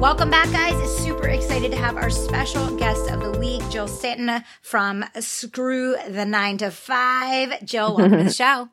Welcome back, guys. Super excited to have our special guest of the week, Jill Stanton from Screw the Nine to Five. Jill, welcome to the show.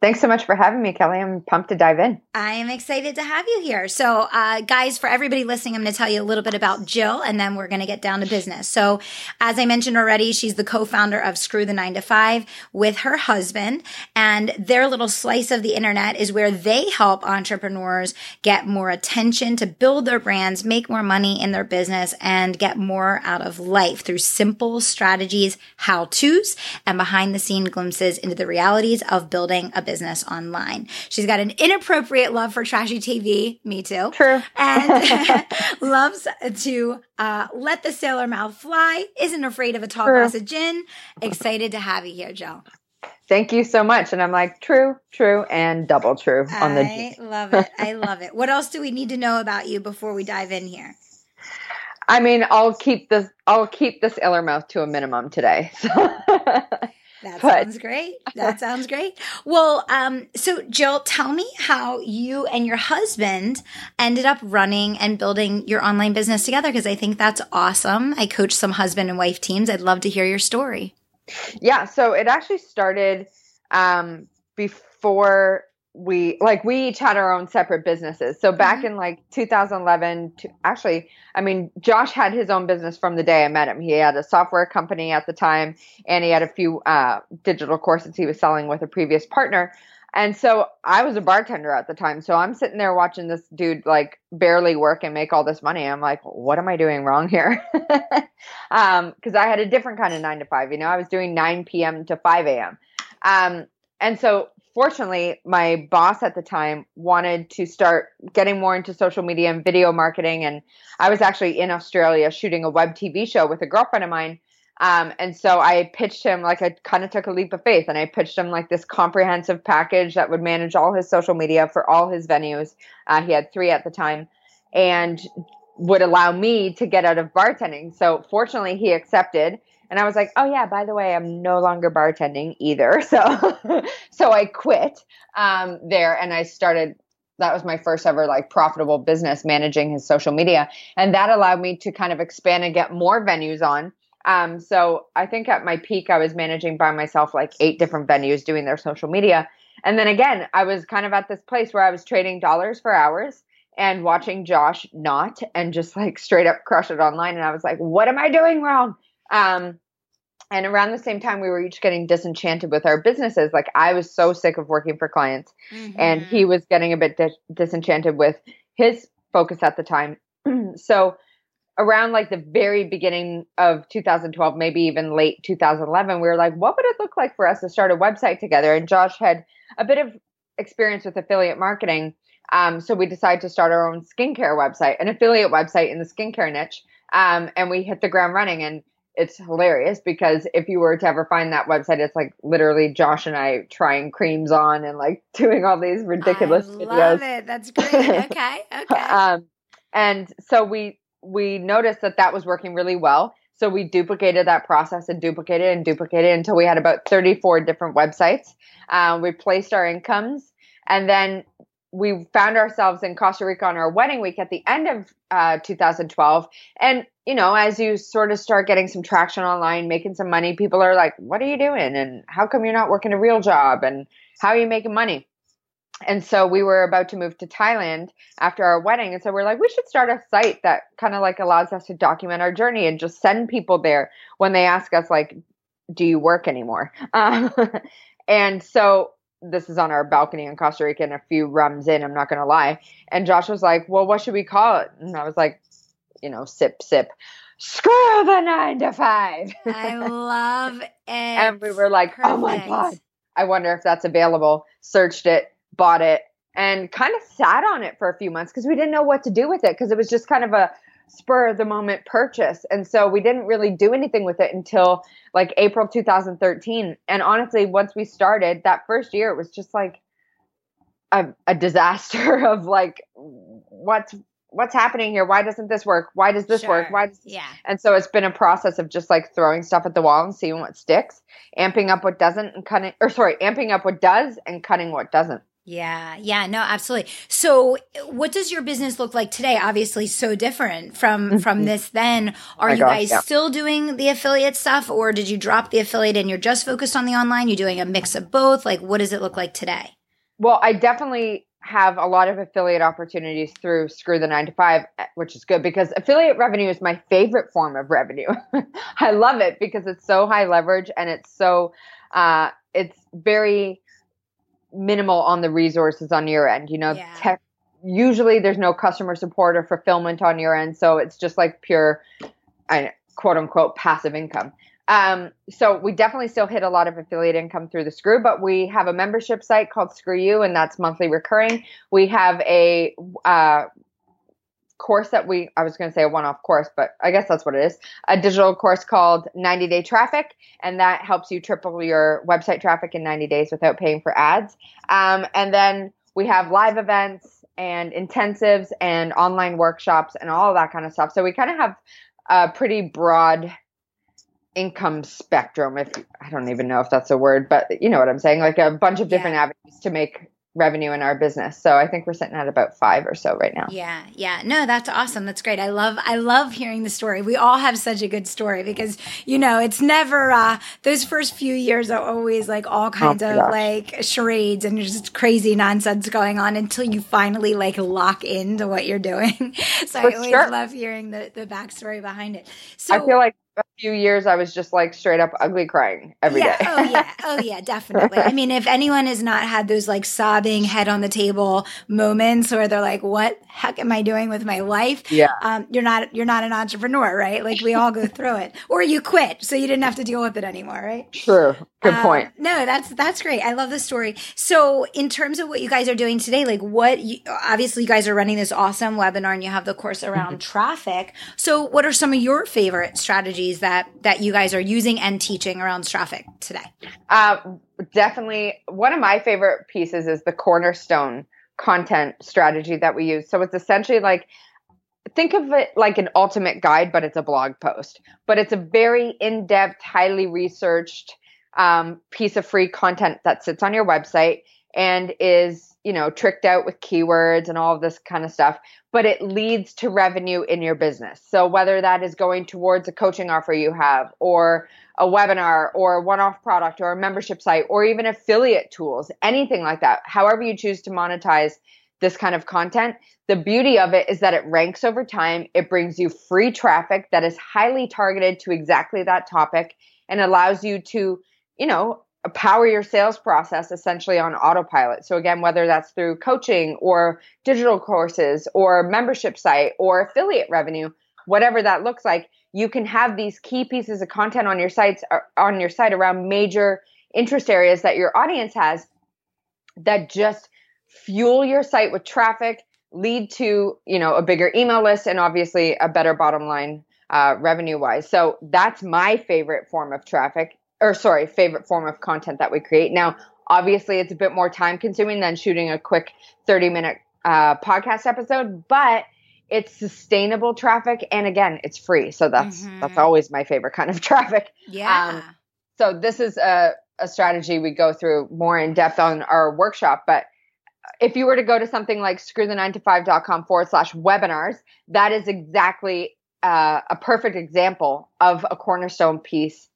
Thanks so much for having me, Kelly. I'm pumped to dive in. I am excited to have you here. So, uh, guys, for everybody listening, I'm going to tell you a little bit about Jill and then we're going to get down to business. So, as I mentioned already, she's the co-founder of Screw the Nine to Five with her husband and their little slice of the internet is where they help entrepreneurs get more attention to build their brands, make more money in their business and get more out of life through simple strategies, how to's and behind the scene glimpses into the realities of building a business online. She's got an inappropriate love for trashy TV. Me too. True. And loves to uh, let the sailor mouth fly. Isn't afraid of a tall True. glass of gin. Excited to have you here, Jill. Thank you so much. And I'm like, true, true, and double true on the. I love it. I love it. What else do we need to know about you before we dive in here? I mean, I'll keep this. I'll keep this iller mouth to a minimum today. So. That but. sounds great. That sounds great. Well, um, so Jill, tell me how you and your husband ended up running and building your online business together because I think that's awesome. I coach some husband and wife teams. I'd love to hear your story. Yeah, so it actually started um, before we like we each had our own separate businesses. So back mm-hmm. in like 2011, to, actually, I mean, Josh had his own business from the day I met him. He had a software company at the time, and he had a few uh, digital courses he was selling with a previous partner. And so I was a bartender at the time. So I'm sitting there watching this dude like barely work and make all this money. I'm like, what am I doing wrong here? um, cause I had a different kind of nine to five, you know, I was doing 9 PM to 5 AM. Um, and so fortunately, my boss at the time wanted to start getting more into social media and video marketing. And I was actually in Australia shooting a web TV show with a girlfriend of mine. Um, and so I pitched him like I kind of took a leap of faith and I pitched him like this comprehensive package that would manage all his social media for all his venues. Uh, he had three at the time and would allow me to get out of bartending. So fortunately, he accepted. And I was like, oh yeah, by the way, I'm no longer bartending either. So, so I quit um, there and I started. That was my first ever like profitable business managing his social media, and that allowed me to kind of expand and get more venues on. Um, so I think at my peak, I was managing by myself like eight different venues doing their social media. And then again, I was kind of at this place where I was trading dollars for hours and watching Josh not and just like straight up crush it online. And I was like, what am I doing wrong? Um, and around the same time, we were each getting disenchanted with our businesses. Like I was so sick of working for clients, mm-hmm. and he was getting a bit dis- disenchanted with his focus at the time. so around like the very beginning of 2012, maybe even late 2011, we were like, what would it look like for us to start a website together? And Josh had a bit of experience with affiliate marketing. Um, so we decided to start our own skincare website, an affiliate website in the skincare niche. Um, and we hit the ground running. And it's hilarious because if you were to ever find that website, it's like literally Josh and I trying creams on and like doing all these ridiculous I videos. Love it. That's great. Okay. Okay. um, and so we we noticed that that was working really well. So we duplicated that process and duplicated and duplicated until we had about 34 different websites. Uh, we placed our incomes and then we found ourselves in Costa Rica on our wedding week at the end of uh, 2012. And, you know, as you sort of start getting some traction online, making some money, people are like, what are you doing? And how come you're not working a real job? And how are you making money? And so we were about to move to Thailand after our wedding. And so we're like, we should start a site that kind of like allows us to document our journey and just send people there when they ask us, like, do you work anymore? Um, and so this is on our balcony in Costa Rica and a few rums in, I'm not going to lie. And Josh was like, well, what should we call it? And I was like, you know, sip, sip. Screw the nine to five. I love it. and we were like, Perfect. oh my God, I wonder if that's available. Searched it, bought it, and kind of sat on it for a few months because we didn't know what to do with it because it was just kind of a spur of the moment purchase. And so we didn't really do anything with it until like April 2013. And honestly, once we started that first year, it was just like a, a disaster of like, what's what's happening here? Why doesn't this work? Why does this sure. work? Why does yeah? And so it's been a process of just like throwing stuff at the wall and seeing what sticks, amping up what doesn't, and cutting, or sorry, amping up what does and cutting what doesn't. Yeah, yeah, no, absolutely. So, what does your business look like today? Obviously, so different from mm-hmm. from this. Then, are you gosh, guys yeah. still doing the affiliate stuff, or did you drop the affiliate and you're just focused on the online? You're doing a mix of both. Like, what does it look like today? Well, I definitely have a lot of affiliate opportunities through Screw the Nine to Five, eh, which is good because affiliate revenue is my favorite form of revenue. I love it because it's so high leverage and it's so uh, it's very minimal on the resources on your end. You know, yeah. tech usually there's no customer support or fulfillment on your end, so it's just like pure, I, quote unquote, passive income. Um, so we definitely still hit a lot of affiliate income through the Screw, but we have a membership site called Screw You, and that's monthly recurring. We have a uh, course that we I was going to say a one-off course, but I guess that's what it is. A digital course called 90 Day Traffic, and that helps you triple your website traffic in 90 days without paying for ads. Um, and then we have live events and intensives and online workshops and all that kind of stuff. So we kind of have a pretty broad income spectrum if i don't even know if that's a word but you know what i'm saying like a bunch of different yeah. avenues to make revenue in our business. So I think we're sitting at about five or so right now. Yeah, yeah. No, that's awesome. That's great. I love I love hearing the story. We all have such a good story because you know it's never uh those first few years are always like all kinds oh of gosh. like charades and just crazy nonsense going on until you finally like lock into what you're doing. so For I always sure. love hearing the the backstory behind it. So I feel like a few years I was just like straight up ugly crying every yeah, day. oh yeah. Oh yeah, definitely. I mean, if anyone has not had those like sobbing head on the table moments where they're like, what heck am I doing with my life? Yeah. Um, you're not you're not an entrepreneur, right? Like we all go through it. Or you quit so you didn't have to deal with it anymore, right? True. Good um, point. No, that's that's great. I love the story. So in terms of what you guys are doing today, like what you, obviously you guys are running this awesome webinar and you have the course around mm-hmm. traffic. So what are some of your favorite strategies strategies that that you guys are using and teaching around traffic today? Uh, definitely, one of my favorite pieces is the cornerstone content strategy that we use. So it's essentially like think of it like an ultimate guide, but it's a blog post. But it's a very in depth, highly researched um, piece of free content that sits on your website and is you know tricked out with keywords and all of this kind of stuff but it leads to revenue in your business. So whether that is going towards a coaching offer you have or a webinar or a one-off product or a membership site or even affiliate tools anything like that however you choose to monetize this kind of content the beauty of it is that it ranks over time. It brings you free traffic that is highly targeted to exactly that topic and allows you to you know power your sales process essentially on autopilot. So again, whether that's through coaching or digital courses or membership site or affiliate revenue, whatever that looks like, you can have these key pieces of content on your sites uh, on your site around major interest areas that your audience has that just fuel your site with traffic, lead to, you know, a bigger email list and obviously a better bottom line uh, revenue wise. So that's my favorite form of traffic or sorry, favorite form of content that we create. Now, obviously, it's a bit more time consuming than shooting a quick 30 minute uh, podcast episode, but it's sustainable traffic. And again, it's free. So that's, mm-hmm. that's always my favorite kind of traffic. Yeah. Um, so this is a, a strategy we go through more in depth on our workshop, but if you were to go to something like screwthe9to5.com forward slash webinars, that is exactly uh, a perfect example of a cornerstone piece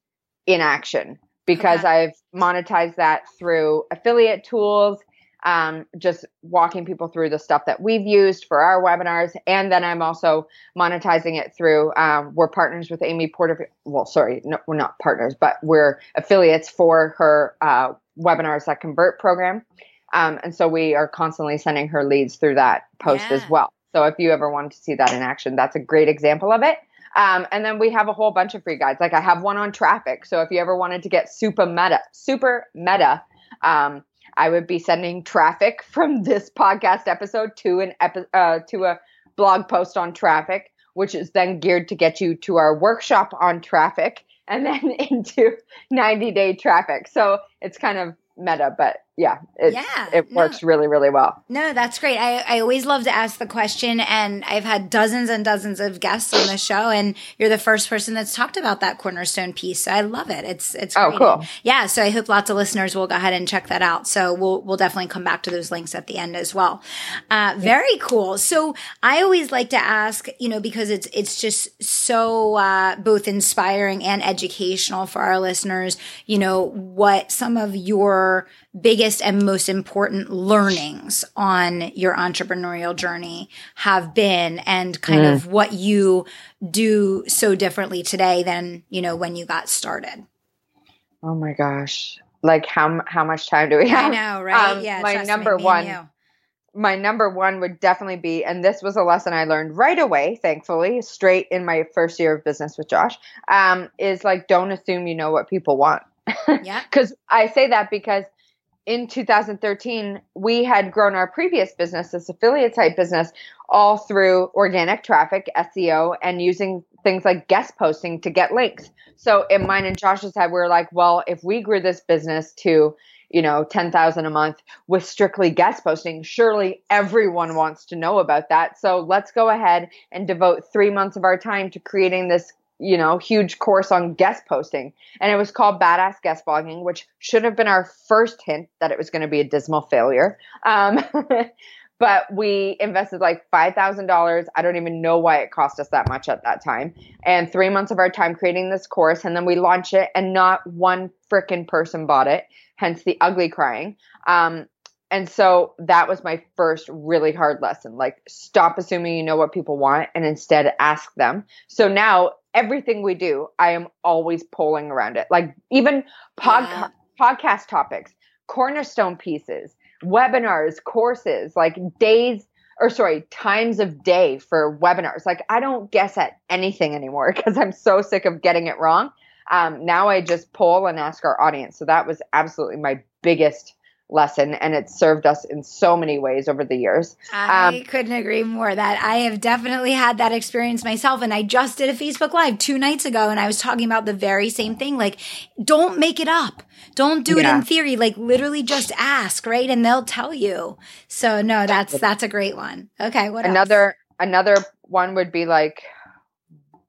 in action because okay. I've monetized that through affiliate tools, um, just walking people through the stuff that we've used for our webinars. And then I'm also monetizing it through, um, we're partners with Amy Porterfield. Well, sorry, no, we're not partners, but we're affiliates for her uh, webinars that convert program. Um, and so we are constantly sending her leads through that post yeah. as well. So if you ever wanted to see that in action, that's a great example of it. Um, and then we have a whole bunch of free guides. Like I have one on traffic. So if you ever wanted to get super meta, super meta, um, I would be sending traffic from this podcast episode to an epi- uh, to a blog post on traffic. which is then geared to get you to our workshop on traffic and then into 90 day traffic. So it's kind of meta, but yeah, it, yeah, it works no. really, really well. No, that's great. I, I always love to ask the question, and I've had dozens and dozens of guests on the show, and you're the first person that's talked about that cornerstone piece. So I love it. It's it's oh cool. yeah, so I hope lots of listeners will go ahead and check that out. So we'll we'll definitely come back to those links at the end as well. Uh, very cool. So I always like to ask, you know, because it's it's just so uh, both inspiring and educational for our listeners. You know, what some of your biggest and most important learnings on your entrepreneurial journey have been and kind mm. of what you do so differently today than, you know, when you got started? Oh my gosh. Like how how much time do we have? I know, right? Um, yeah. My number me, one my number one would definitely be, and this was a lesson I learned right away, thankfully, straight in my first year of business with Josh, um, is like don't assume you know what people want. Yeah. Because I say that because in 2013, we had grown our previous business, this affiliate type business, all through organic traffic, SEO, and using things like guest posting to get links. So in mine and Josh's head, we are like, well, if we grew this business to, you know, 10,000 a month with strictly guest posting, surely everyone wants to know about that. So let's go ahead and devote three months of our time to creating this you know, huge course on guest posting. And it was called Badass Guest Blogging, which should have been our first hint that it was going to be a dismal failure. Um, but we invested like $5,000. I don't even know why it cost us that much at that time. And three months of our time creating this course. And then we launched it, and not one freaking person bought it, hence the ugly crying. Um, and so that was my first really hard lesson. Like, stop assuming you know what people want and instead ask them. So now everything we do, I am always polling around it. Like even pod- yeah. podcast topics, cornerstone pieces, webinars, courses, like days or sorry, times of day for webinars. Like I don't guess at anything anymore because I'm so sick of getting it wrong. Um, now I just poll and ask our audience. So that was absolutely my biggest lesson and it's served us in so many ways over the years. I um, couldn't agree more that I have definitely had that experience myself and I just did a Facebook live 2 nights ago and I was talking about the very same thing like don't make it up. Don't do yeah. it in theory like literally just ask, right? And they'll tell you. So no, that's that's a great one. Okay, what Another else? another one would be like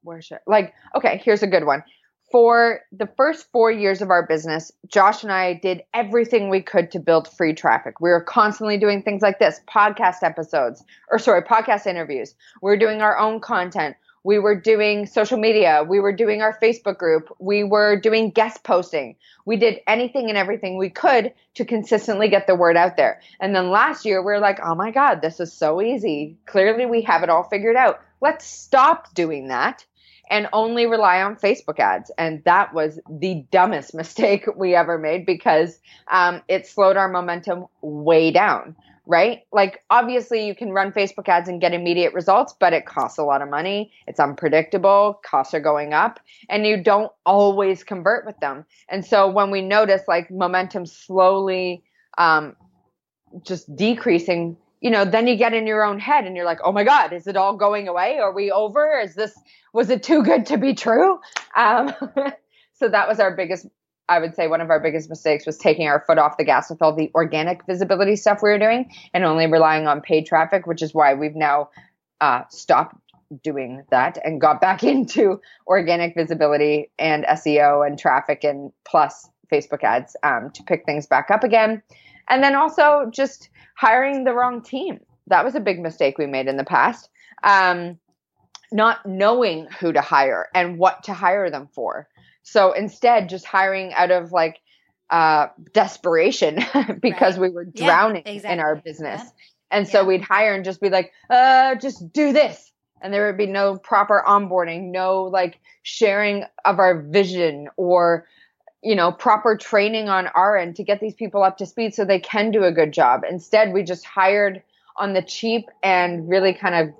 where should like okay, here's a good one for the first four years of our business, Josh and I did everything we could to build free traffic. We were constantly doing things like this podcast episodes, or sorry, podcast interviews. We were doing our own content. We were doing social media. We were doing our Facebook group. We were doing guest posting. We did anything and everything we could to consistently get the word out there. And then last year, we are like, oh my God, this is so easy. Clearly, we have it all figured out. Let's stop doing that and only rely on Facebook ads. And that was the dumbest mistake we ever made because um, it slowed our momentum way down, right? Like, obviously, you can run Facebook ads and get immediate results, but it costs a lot of money. It's unpredictable. Costs are going up, and you don't always convert with them. And so, when we notice like momentum slowly um, just decreasing you know, then you get in your own head and you're like, oh my God, is it all going away? Are we over? Is this, was it too good to be true? Um, so that was our biggest, I would say one of our biggest mistakes was taking our foot off the gas with all the organic visibility stuff we were doing and only relying on paid traffic, which is why we've now uh, stopped doing that and got back into organic visibility and SEO and traffic and plus Facebook ads um, to pick things back up again. And then also just hiring the wrong team. That was a big mistake we made in the past. Um, not knowing who to hire and what to hire them for. So instead, just hiring out of like uh, desperation because right. we were drowning yeah, exactly. in our business. Yeah. And so yeah. we'd hire and just be like, uh, just do this. And there would be no proper onboarding, no like sharing of our vision or you know, proper training on our end to get these people up to speed so they can do a good job. Instead, we just hired on the cheap and really kind of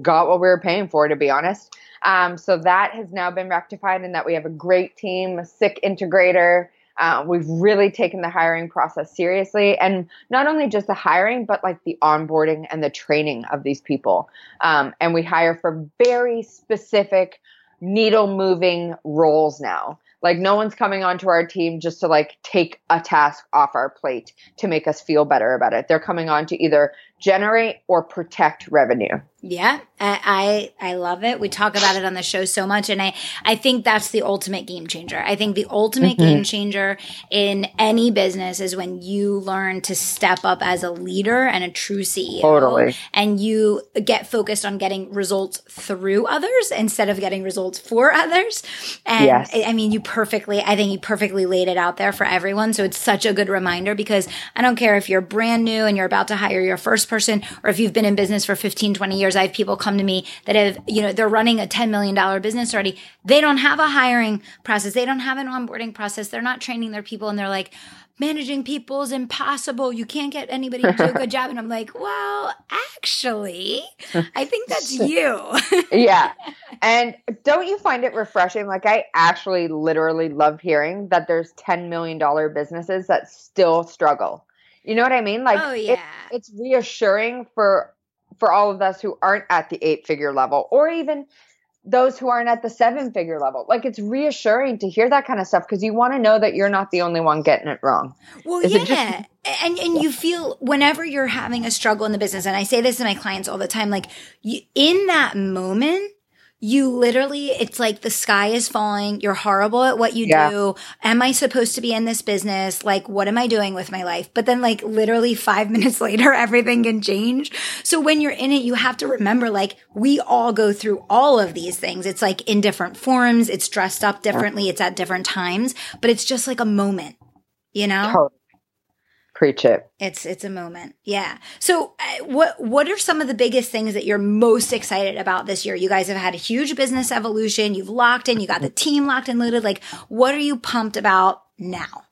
got what we were paying for, to be honest. Um, so that has now been rectified, and that we have a great team, a sick integrator, Uh, we've really taken the hiring process seriously, and not only just the hiring, but like the onboarding and the training of these people. Um, and we hire for very specific needle moving roles now. Like no one's coming onto our team just to like take a task off our plate to make us feel better about it. They're coming on to either generate or protect revenue. Yeah, I, I love it. We talk about it on the show so much, and I I think that's the ultimate game changer. I think the ultimate mm-hmm. game changer in any business is when you learn to step up as a leader and a true CEO, totally. and you get focused on getting results through others instead of getting results for others. And yes. I mean, you perfectly, I think you perfectly laid it out there for everyone. So it's such a good reminder because I don't care if you're brand new and you're about to hire your first person, or if you've been in business for 15, 20 years years, I have people come to me that have, you know, they're running a $10 million business already. They don't have a hiring process. They don't have an onboarding process. They're not training their people. And they're like, managing people is impossible. You can't get anybody to do a good job. And I'm like, well, actually, I think that's you. yeah. And don't you find it refreshing? Like, I actually literally love hearing that there's $10 million businesses that still struggle. You know what I mean? Like, oh, yeah. It, it's reassuring for for all of us who aren't at the eight figure level or even those who aren't at the seven figure level. Like it's reassuring to hear that kind of stuff because you want to know that you're not the only one getting it wrong. Well, Is yeah. Just- and and you feel whenever you're having a struggle in the business and I say this to my clients all the time like you, in that moment you literally it's like the sky is falling. You're horrible at what you yeah. do. Am i supposed to be in this business? Like what am i doing with my life? But then like literally 5 minutes later everything can change. So when you're in it you have to remember like we all go through all of these things. It's like in different forms. It's dressed up differently. It's at different times. But it's just like a moment you know. Preach it. It's it's a moment. Yeah. So uh, what what are some of the biggest things that you're most excited about this year? You guys have had a huge business evolution. You've locked in, you got the team locked and loaded. Like what are you pumped about now?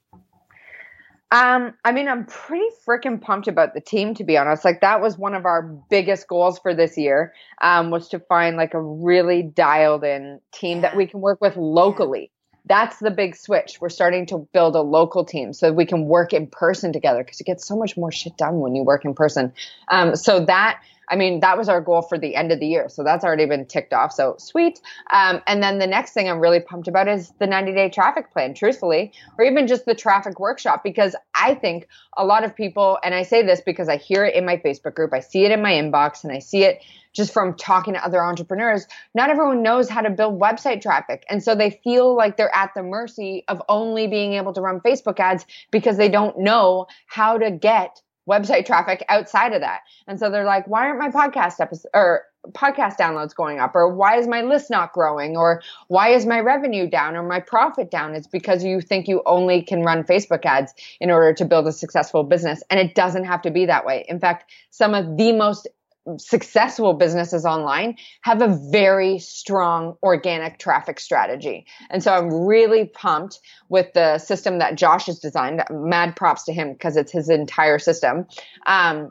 Um, I mean, I'm pretty freaking pumped about the team to be honest. Like that was one of our biggest goals for this year, um, was to find like a really dialed in team yeah. that we can work with locally that's the big switch. We're starting to build a local team so we can work in person together because you get so much more shit done when you work in person. Um, so that, I mean, that was our goal for the end of the year. So that's already been ticked off. So sweet. Um, and then the next thing I'm really pumped about is the 90 day traffic plan, truthfully, or even just the traffic workshop, because I think a lot of people, and I say this because I hear it in my Facebook group, I see it in my inbox, and I see it just from talking to other entrepreneurs, not everyone knows how to build website traffic. And so they feel like they're at the mercy of only being able to run Facebook ads because they don't know how to get website traffic outside of that. And so they're like, why aren't my podcast episodes or podcast downloads going up? Or why is my list not growing? Or why is my revenue down or my profit down? It's because you think you only can run Facebook ads in order to build a successful business. And it doesn't have to be that way. In fact, some of the most successful businesses online have a very strong organic traffic strategy. And so I'm really pumped with the system that Josh has designed. Mad props to him because it's his entire system. Um,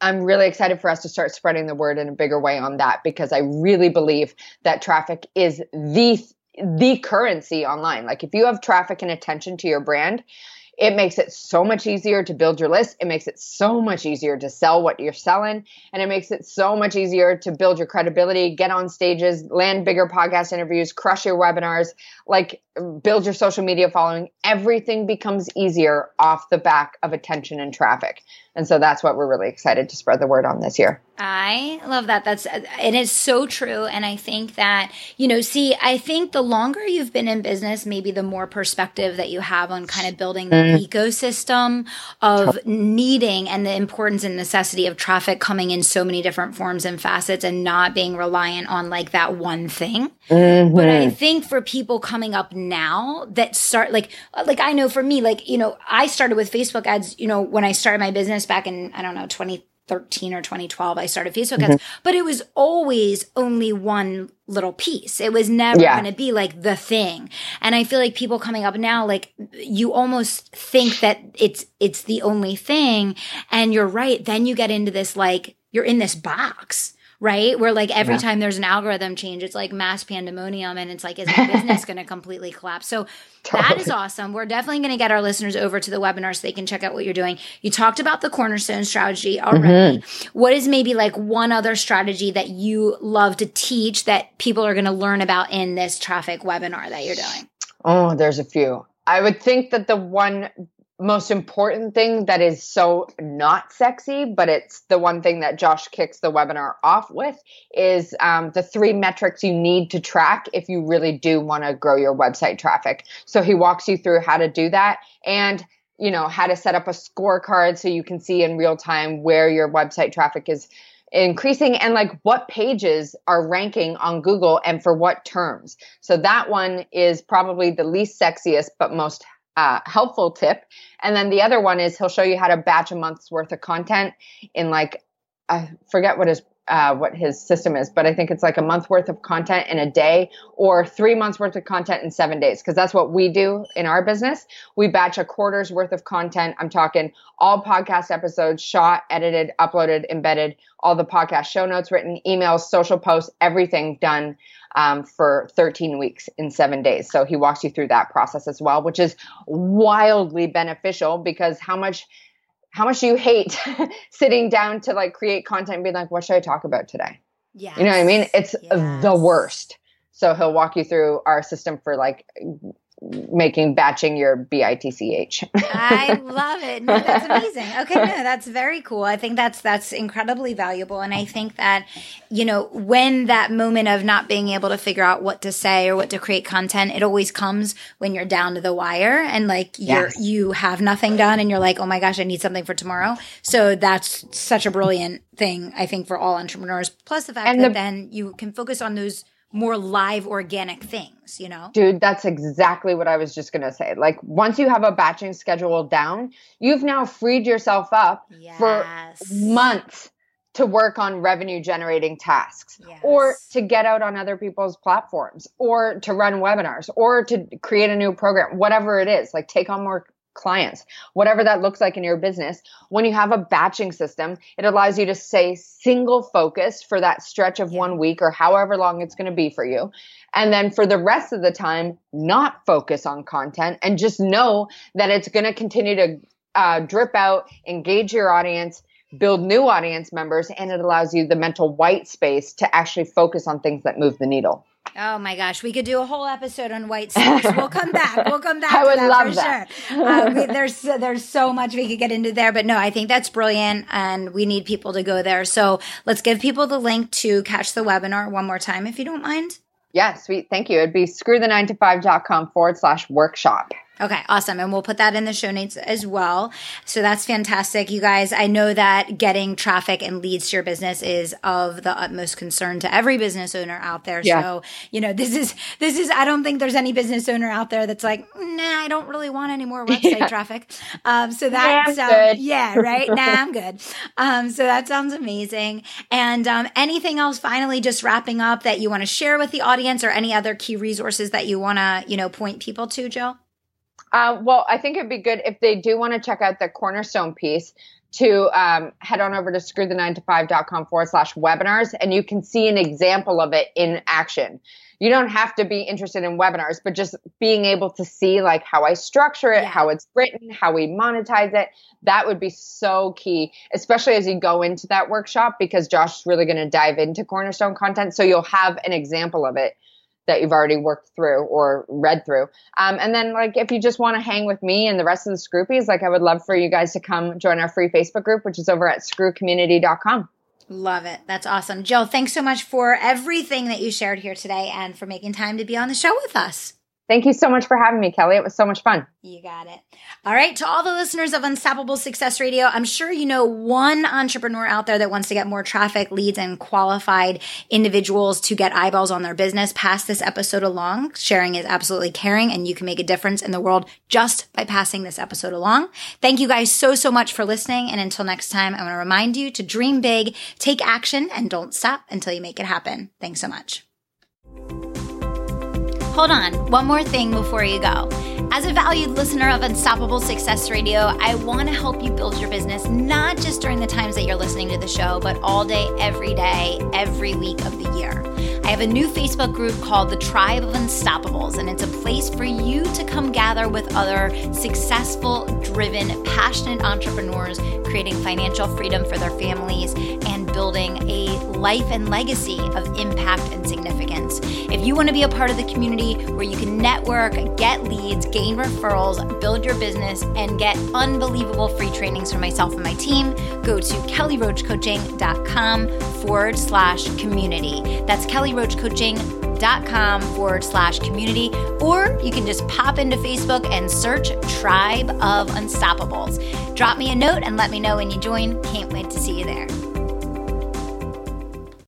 I'm really excited for us to start spreading the word in a bigger way on that because I really believe that traffic is the the currency online. Like if you have traffic and attention to your brand, it makes it so much easier to build your list. It makes it so much easier to sell what you're selling. And it makes it so much easier to build your credibility, get on stages, land bigger podcast interviews, crush your webinars, like build your social media following. Everything becomes easier off the back of attention and traffic. And so that's what we're really excited to spread the word on this year. I love that. That's it is so true. And I think that, you know, see, I think the longer you've been in business, maybe the more perspective that you have on kind of building the mm. ecosystem of needing and the importance and necessity of traffic coming in so many different forms and facets and not being reliant on like that one thing. Mm-hmm. But I think for people coming up now that start like like I know for me, like, you know, I started with Facebook ads, you know, when I started my business back in, I don't know, 2013 or 2012, I started Facebook mm-hmm. ads, but it was always only one little piece. It was never yeah. going to be like the thing. And I feel like people coming up now, like you almost think that it's, it's the only thing. And you're right. Then you get into this, like, you're in this box right? Where like every yeah. time there's an algorithm change, it's like mass pandemonium and it's like, is my business going to completely collapse? So totally. that is awesome. We're definitely going to get our listeners over to the webinar so they can check out what you're doing. You talked about the cornerstone strategy already. Mm-hmm. What is maybe like one other strategy that you love to teach that people are going to learn about in this traffic webinar that you're doing? Oh, there's a few. I would think that the one most important thing that is so not sexy, but it's the one thing that Josh kicks the webinar off with is um, the three metrics you need to track if you really do want to grow your website traffic. So he walks you through how to do that and you know how to set up a scorecard so you can see in real time where your website traffic is increasing and like what pages are ranking on Google and for what terms. So that one is probably the least sexiest but most uh, helpful tip. And then the other one is he'll show you how to batch a month's worth of content in like I forget what his uh, what his system is, but I think it's like a month worth of content in a day or three months worth of content in seven days. Cause that's what we do in our business. We batch a quarter's worth of content. I'm talking all podcast episodes shot, edited, uploaded, embedded, all the podcast show notes written, emails, social posts, everything done um, for 13 weeks in seven days. So he walks you through that process as well, which is wildly beneficial because how much how much do you hate sitting down to like create content and be like, what should I talk about today? Yeah. You know what I mean? It's yes. the worst. So he'll walk you through our system for like making batching your bitch i love it. No, that's amazing. Okay no that's very cool. I think that's that's incredibly valuable and i think that you know when that moment of not being able to figure out what to say or what to create content it always comes when you're down to the wire and like you're yes. you have nothing done and you're like oh my gosh i need something for tomorrow. So that's such a brilliant thing i think for all entrepreneurs. Plus the fact and that the- then you can focus on those more live organic things, you know? Dude, that's exactly what I was just going to say. Like once you have a batching schedule down, you've now freed yourself up yes. for months to work on revenue generating tasks yes. or to get out on other people's platforms or to run webinars or to create a new program, whatever it is, like take on more clients, whatever that looks like in your business. When you have a batching system, it allows you to stay single focused for that stretch of one week or however long it's going to be for you. And then for the rest of the time, not focus on content and just know that it's going to continue to uh, drip out, engage your audience, build new audience members, and it allows you the mental white space to actually focus on things that move the needle. Oh my gosh, we could do a whole episode on white space. We'll come back. We'll come back. I would that love that. Sure. Um, there's there's so much we could get into there, but no, I think that's brilliant, and we need people to go there. So let's give people the link to catch the webinar one more time, if you don't mind. Yeah, sweet. Thank you. It'd be screw the nine to five.com forward slash workshop. Okay, awesome. And we'll put that in the show notes as well. So that's fantastic. You guys, I know that getting traffic and leads to your business is of the utmost concern to every business owner out there. Yeah. So, you know, this is, this is, I don't think there's any business owner out there that's like, nah, I don't really want any more website yeah. traffic. Um, so that sounds, yeah, right. nah, I'm good. Um, so that sounds amazing. And, um, anything else finally just wrapping up that you want to share with the audience or any other key resources that you want to, you know, point people to, Jill? Uh, well, I think it'd be good if they do want to check out the cornerstone piece to um, head on over to screwthe9to5.com forward slash webinars and you can see an example of it in action. You don't have to be interested in webinars, but just being able to see like how I structure it, yeah. how it's written, how we monetize it, that would be so key, especially as you go into that workshop because Josh is really going to dive into cornerstone content. So you'll have an example of it that you've already worked through or read through. Um, and then, like, if you just want to hang with me and the rest of the Scroopies, like, I would love for you guys to come join our free Facebook group, which is over at screwcommunity.com. Love it. That's awesome. Jill, thanks so much for everything that you shared here today and for making time to be on the show with us. Thank you so much for having me, Kelly. It was so much fun. You got it. All right. To all the listeners of Unstoppable Success Radio, I'm sure you know one entrepreneur out there that wants to get more traffic, leads, and qualified individuals to get eyeballs on their business. Pass this episode along. Sharing is absolutely caring, and you can make a difference in the world just by passing this episode along. Thank you guys so, so much for listening. And until next time, I want to remind you to dream big, take action, and don't stop until you make it happen. Thanks so much. Hold on, one more thing before you go. As a valued listener of Unstoppable Success Radio, I want to help you build your business not just during the times that you're listening to the show, but all day, every day, every week of the year. I have a new Facebook group called the Tribe of Unstoppables, and it's a place for you to come gather with other successful, driven, passionate entrepreneurs creating financial freedom for their families and building a life and legacy of impact and significance. If you want to be a part of the community where you can network, get leads, gain referrals, build your business, and get unbelievable free trainings from myself and my team, go to kellyroachcoaching.com forward slash community. That's kellyroachcoaching.com forward slash community. Or you can just pop into Facebook and search Tribe of Unstoppables. Drop me a note and let me know when you join. Can't wait to see you there.